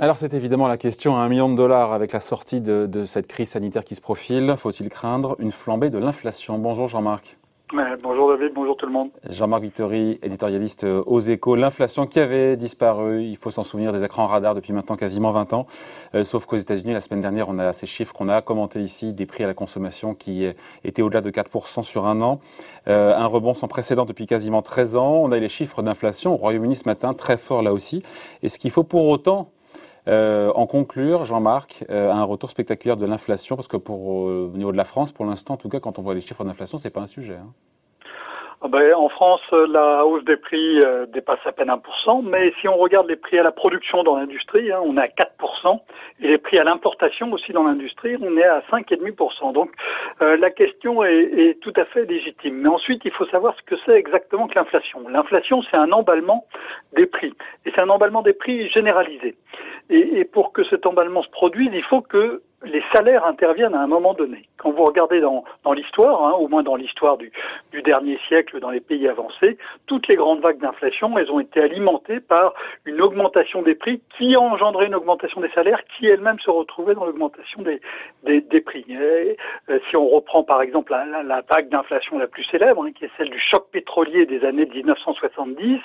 Alors c'est évidemment la question à un million de dollars avec la sortie de, de cette crise sanitaire qui se profile. Faut-il craindre une flambée de l'inflation? Bonjour Jean-Marc bonjour David, bonjour tout le monde. Jean-Marc Victory, éditorialiste aux échos. L'inflation qui avait disparu, il faut s'en souvenir, des écrans radars depuis maintenant quasiment 20 ans. Euh, sauf qu'aux États-Unis, la semaine dernière, on a ces chiffres qu'on a commentés ici, des prix à la consommation qui étaient au-delà de 4% sur un an. Euh, un rebond sans précédent depuis quasiment 13 ans. On a les chiffres d'inflation au Royaume-Uni ce matin, très fort là aussi. Est-ce qu'il faut pour autant euh, en conclure, Jean-Marc, euh, un retour spectaculaire de l'inflation, parce que pour, euh, au niveau de la France, pour l'instant, en tout cas, quand on voit les chiffres d'inflation, c'est pas un sujet. Hein. Ah ben, en France, la hausse des prix euh, dépasse à peine 1%, mais si on regarde les prix à la production dans l'industrie, hein, on est à 4%, et les prix à l'importation aussi dans l'industrie, on est à 5,5%. Donc euh, la question est, est, tout à fait légitime. Mais ensuite, il faut savoir ce que c'est exactement que l'inflation. L'inflation, c'est un emballement des prix, et c'est un emballement des prix généralisé. Et, et pour que cet emballement se produise, il faut que les salaires interviennent à un moment donné. Quand vous regardez dans, l'histoire, hein, au moins dans l'histoire du, dernier siècle dans les pays avancés, toutes les grandes vagues d'inflation, elles ont été alimentées par une augmentation des prix qui a engendré une augmentation des salaires qui elle-même se retrouvait dans l'augmentation des, prix. Euh, si on reprend par exemple la, vague d'inflation la plus célèbre, hein, qui est celle du choc pétrolier des années 1970,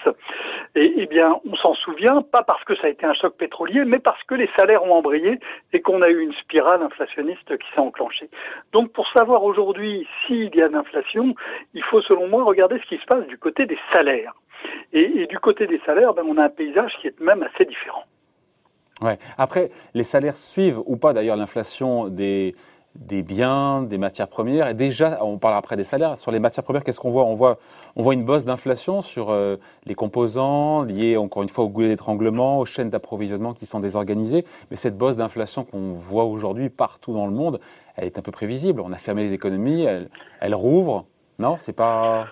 et, eh bien on s'en souvient, pas parce que ça a été un choc pétrolier, mais parce que les salaires ont embrayé et qu'on a eu une spirale inflationniste qui s'est enclenchée. Donc pour savoir aujourd'hui s'il y a d'inflation, il faut selon moi regarder ce qui se passe du côté des salaires. Et, du côté des salaires, ben, on a un paysage qui est même assez différent. Ouais. Après, les salaires suivent ou pas d'ailleurs l'inflation des, des biens, des matières premières. Et déjà, on parle après des salaires. Sur les matières premières, qu'est-ce qu'on voit? On voit, on voit une bosse d'inflation sur euh, les composants liés, encore une fois, au goulet d'étranglement, aux chaînes d'approvisionnement qui sont désorganisées. Mais cette bosse d'inflation qu'on voit aujourd'hui partout dans le monde, elle est un peu prévisible. On a fermé les économies, elle, elle rouvre. Non, c'est pas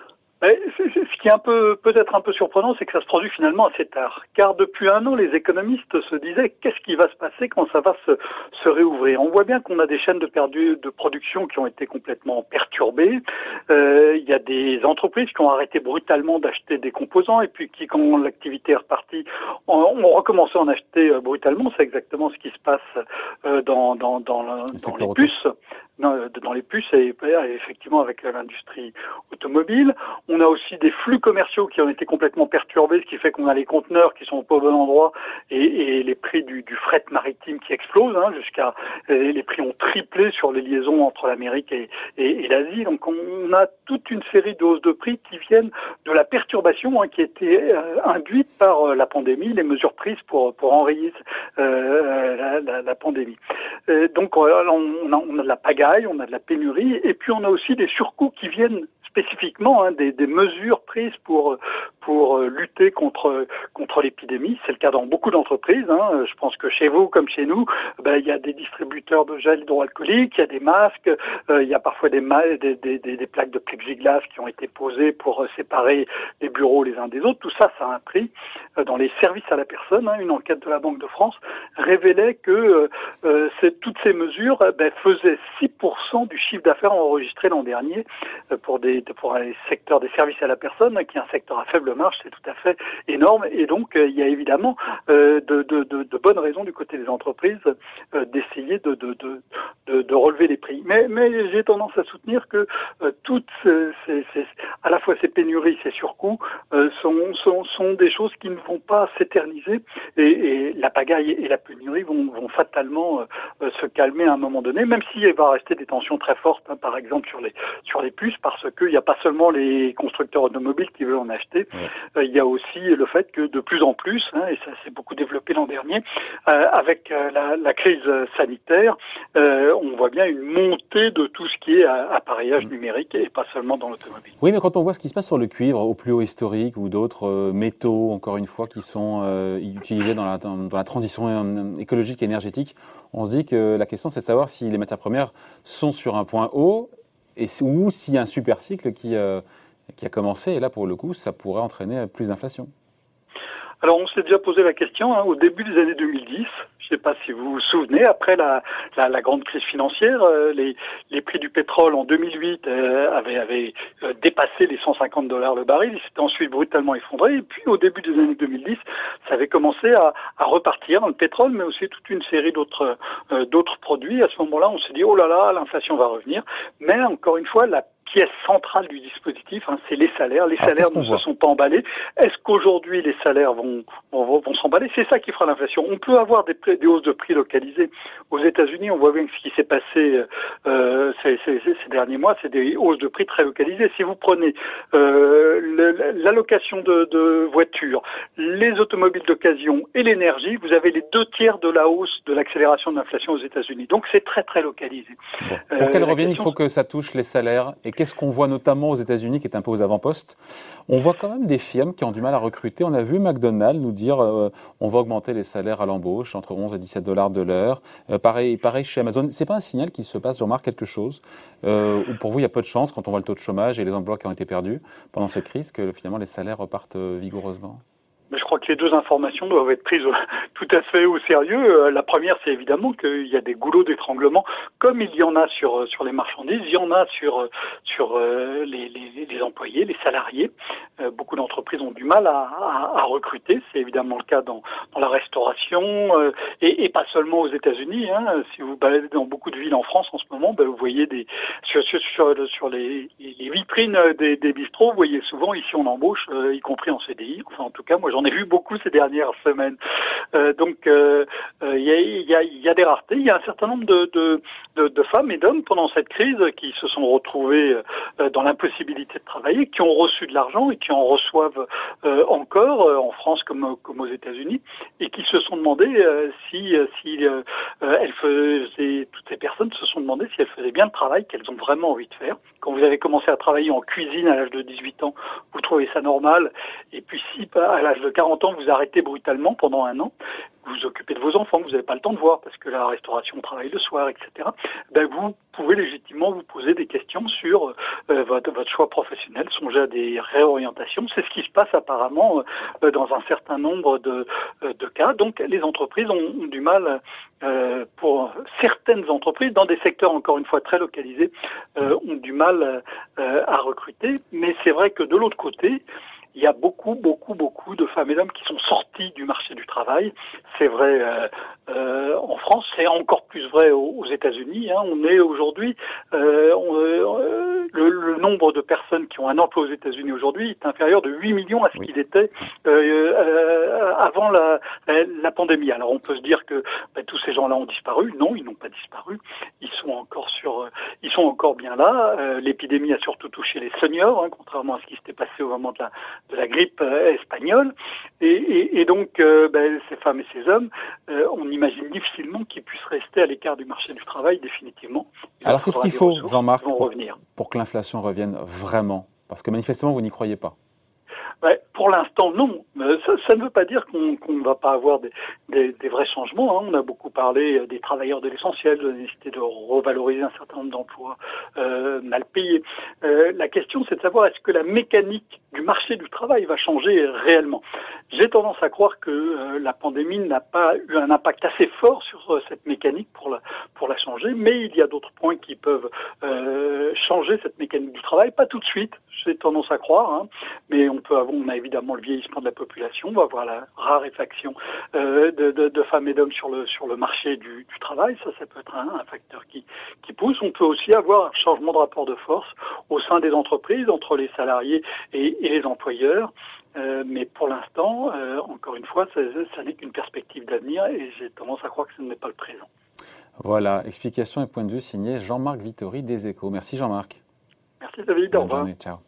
ce qui est un peu peut-être un peu surprenant, c'est que ça se produit finalement assez tard. Car depuis un an, les économistes se disaient qu'est-ce qui va se passer quand ça va se, se réouvrir? On voit bien qu'on a des chaînes de perdu de production qui ont été complètement perturbées. Euh, il y a des entreprises qui ont arrêté brutalement d'acheter des composants et puis qui, quand l'activité est repartie, ont, ont, recommencé à en acheter euh, brutalement. C'est exactement ce qui se passe euh, dans, dans, dans, dans les puces dans les puces et effectivement avec l'industrie automobile. On a aussi des flux commerciaux qui ont été complètement perturbés, ce qui fait qu'on a les conteneurs qui sont pas au bon endroit et, les prix du, fret maritime qui explosent hein, jusqu'à les prix ont triplé sur les liaisons entre l'Amérique et, l'Asie. Donc on a toute une série de hausses de prix qui viennent de la perturbation hein, qui a été euh, induite par euh, la pandémie, les mesures prises pour pour enrayer euh, la, la, la, pandémie. donc on a, on a de la pagaille on a de la pénurie, et puis on a aussi des surcoûts qui viennent spécifiquement hein, des, mesures prises pour pour euh, lutter contre contre l'épidémie. C'est le cas dans beaucoup d'entreprises. Hein. Je pense que chez vous comme chez nous, ben, il y a des distributeurs de gel hydroalcoolique, il y a des masques, euh, il y a parfois des, des, des, des, plaques de plexiglas qui ont été posées pour euh, séparer les bureaux les uns des autres. Tout ça, ça a un prix. Dans les services à la personne, hein, une enquête de la Banque de France révélait que euh, toutes ces mesures ben, faisaient 6% du chiffre d'affaires enregistré l'an dernier pour des pour un secteur des services à la personne, qui est un secteur à faible marge, c'est tout à fait énorme. Et donc, euh, il y a évidemment euh, de, de, de, de, bonnes raisons du côté des entreprises euh, d'essayer de, de, relever les prix. Mais, mais j'ai tendance à soutenir que toutes ces, ces, à la fois ces pénuries, ces surcoûts, sont, sont, sont des choses qui ne vont pas s'éterniser et, et, la pagaille et la pénurie vont, vont fatalement se calmer à un moment donné, même s'il va rester des tensions très fortes, hein, par exemple sur les sur les puces, parce qu'il y a pas seulement les constructeurs automobiles qui veulent en acheter, euh, il y a aussi le fait que de plus en plus, hein, et ça s'est beaucoup développé l'an dernier, euh, avec euh, la, la, crise sanitaire, on voit bien une montée de tout ce qui est appareillage mm. numérique et pas seulement dans l'automobile. Oui, mais quand on voit ce qui se passe sur le cuivre au plus haut historique ou d'autres métaux, encore une fois, qui sont dans la, dans la transition écologique et énergétique, on se dit que la question c'est de savoir si les matières premières sont sur un point haut et, ou s'il y a un super cycle euh, qui a commencé, et là pour le coup, ça pourrait entraîner plus d'inflation. Alors on s'est déjà posé la question hein, au début des années 2010. Je ne sais pas si vous vous souvenez, après la, la, la grande crise financière, euh, les, les, prix du pétrole en 2008 euh, avaient, avaient euh, dépassé les 150 dollars le baril. Ils s'étaient ensuite brutalement effondrés. Et puis au début des années 2010, ça avait commencé à, à repartir, le pétrole, mais aussi toute une série d'autres d'autres produits. À ce moment-là, on s'est dit, oh là là, l'inflation va revenir. Mais encore une fois, la pièce centrale du dispositif, hein, c'est les salaires. Les salaires ne se sont pas emballés. Est-ce qu'aujourd'hui les salaires vont, vont, vont s'emballer? C'est ça qui fera l'inflation. On peut avoir des, des, hausses de prix localisées. Aux États-Unis, on voit bien que ce qui s'est passé euh, ces, ces, ces, derniers mois, c'est des hausses de prix très localisées. Si vous prenez euh, l'allocation de, de voitures, les automobiles d'occasion et l'énergie, vous avez les deux tiers de la hausse de l'accélération de l'inflation aux États-Unis. Donc c'est très très localisé. Bon. Pour euh, qu'elle revienne, il faut que ça touche les salaires et qu'est-ce qu'on voit notamment aux États-Unis, qui est un peu aux avant-postes? On voit quand même des firmes qui ont du mal à recruter. On a vu McDonald's nous dire euh, on va augmenter les salaires à l'embauche entre 11 et 17 dollars de l'heure. Euh, pareil, chez Amazon. C'est pas un signal qu'il se passe, Jean-Marc, quelque chose euh, Ou pour vous, il y a peu de chance quand on voit le taux de chômage et les emplois qui ont été perdus pendant cette crise que finalement les salaires repartent vigoureusement? Mais je crois que les deux informations doivent être prises tout à fait au sérieux. Euh, la première, c'est évidemment qu'il y a des goulots d'étranglement, comme il y en a sur euh, sur les marchandises, il y en a sur euh, sur les, employés, les salariés. Beaucoup d'entreprises ont du mal à, à, recruter. C'est évidemment le cas dans, dans la restauration et, pas seulement aux États-Unis. Hein. Si vous baladez dans beaucoup de villes en France en ce moment, ben, vous voyez des sur sur, les, vitrines des, des bistrots, vous voyez souvent ici on embauche, y compris en CDI. Enfin, en tout cas, moi j'en ai vu beaucoup ces dernières semaines. Euh, donc il euh, euh, y, a, y, a, y, a, des raretés. Il y a un certain nombre de, de, de, femmes et d'hommes pendant cette crise qui se sont retrouvés euh, dans l'impossibilité de travailler, qui ont reçu de l'argent et qui en reçoivent encore en France comme, comme aux États-Unis, et qui se sont demandé si, si elles faisaient, toutes ces personnes se sont demandé si elles faisaient bien le travail qu'elles ont vraiment envie de faire. Quand vous avez commencé à travailler en cuisine à l'âge de 18 ans, vous trouvez ça normal, et puis si à l'âge de 40 ans, vous arrêtez brutalement pendant un an, vous vous occupez de vos enfants, vous n'avez pas le temps de voir parce que la restauration travaille le soir, etc. Ben vous pouvez légitimement vous poser des questions sur euh, votre, votre, choix professionnel, songer à des réorientations. C'est ce qui se passe apparemment euh, dans un certain nombre de, euh, cas. Donc les entreprises ont, du mal, euh, pour certaines entreprises, dans des secteurs encore une fois très localisés, ont du mal à recruter. Mais c'est vrai que de l'autre côté, il y a beaucoup, beaucoup, beaucoup de femmes et d'hommes qui sont sortis du marché du travail. C'est vrai euh, euh, en France, c'est encore plus vrai aux, aux États-Unis. Hein. On est aujourd'hui, euh, euh, le, le, nombre de personnes qui ont un emploi aux États-Unis aujourd'hui est inférieur de 8 millions à ce oui. qu'il était euh, avant la, la, pandémie. Alors on peut se dire que ben, tous ces gens-là ont disparu. Non, ils n'ont pas disparu. Ils sont encore sur, ils sont encore bien là. L'épidémie a surtout touché les seniors, hein, contrairement à ce qui s'était passé au moment de la, de la grippe euh, espagnole. Et, et, et donc, euh, ben, ces femmes et ces hommes, euh, on imagine difficilement qu'ils puissent rester à l'écart du marché du travail définitivement. Alors, qu'est-ce qu'il faut, Jean-Marc, pour, pour que l'inflation revienne vraiment? Parce que manifestement, vous n'y croyez pas. Pour l'instant, non. Ça, ça, ne veut pas dire qu'on qu ne va pas avoir des, des, des vrais changements. Hein. On a beaucoup parlé des travailleurs de l'essentiel, de la nécessité de revaloriser un certain nombre d'emplois euh, mal payés. Euh, la question, c'est de savoir est-ce que la mécanique du marché du travail va changer réellement? J'ai tendance à croire que euh, la pandémie n'a pas eu un impact assez fort sur euh, cette mécanique pour la, pour la changer, mais il y a d'autres points qui peuvent euh, changer cette mécanique du travail. Pas tout de suite, j'ai tendance à croire, hein, mais on peut avoir, on a évidemment le vieillissement de la population, on va avoir la raréfaction euh, de, de, de, femmes et d'hommes sur le sur le marché du, du, travail, ça, ça peut être un, un, facteur qui qui pousse. On peut aussi avoir un changement de rapport de force au sein des entreprises entre les salariés et, et les employeurs. Euh, mais pour l'instant, euh, encore une fois, ça, ça n'est qu'une perspective d'avenir et j'ai tendance à croire que ce n'est pas le présent. Voilà, explication et point de vue signé Jean-Marc Vittori des Échos. Merci Jean-Marc. Merci David, Bonne au revoir. Journée, ciao.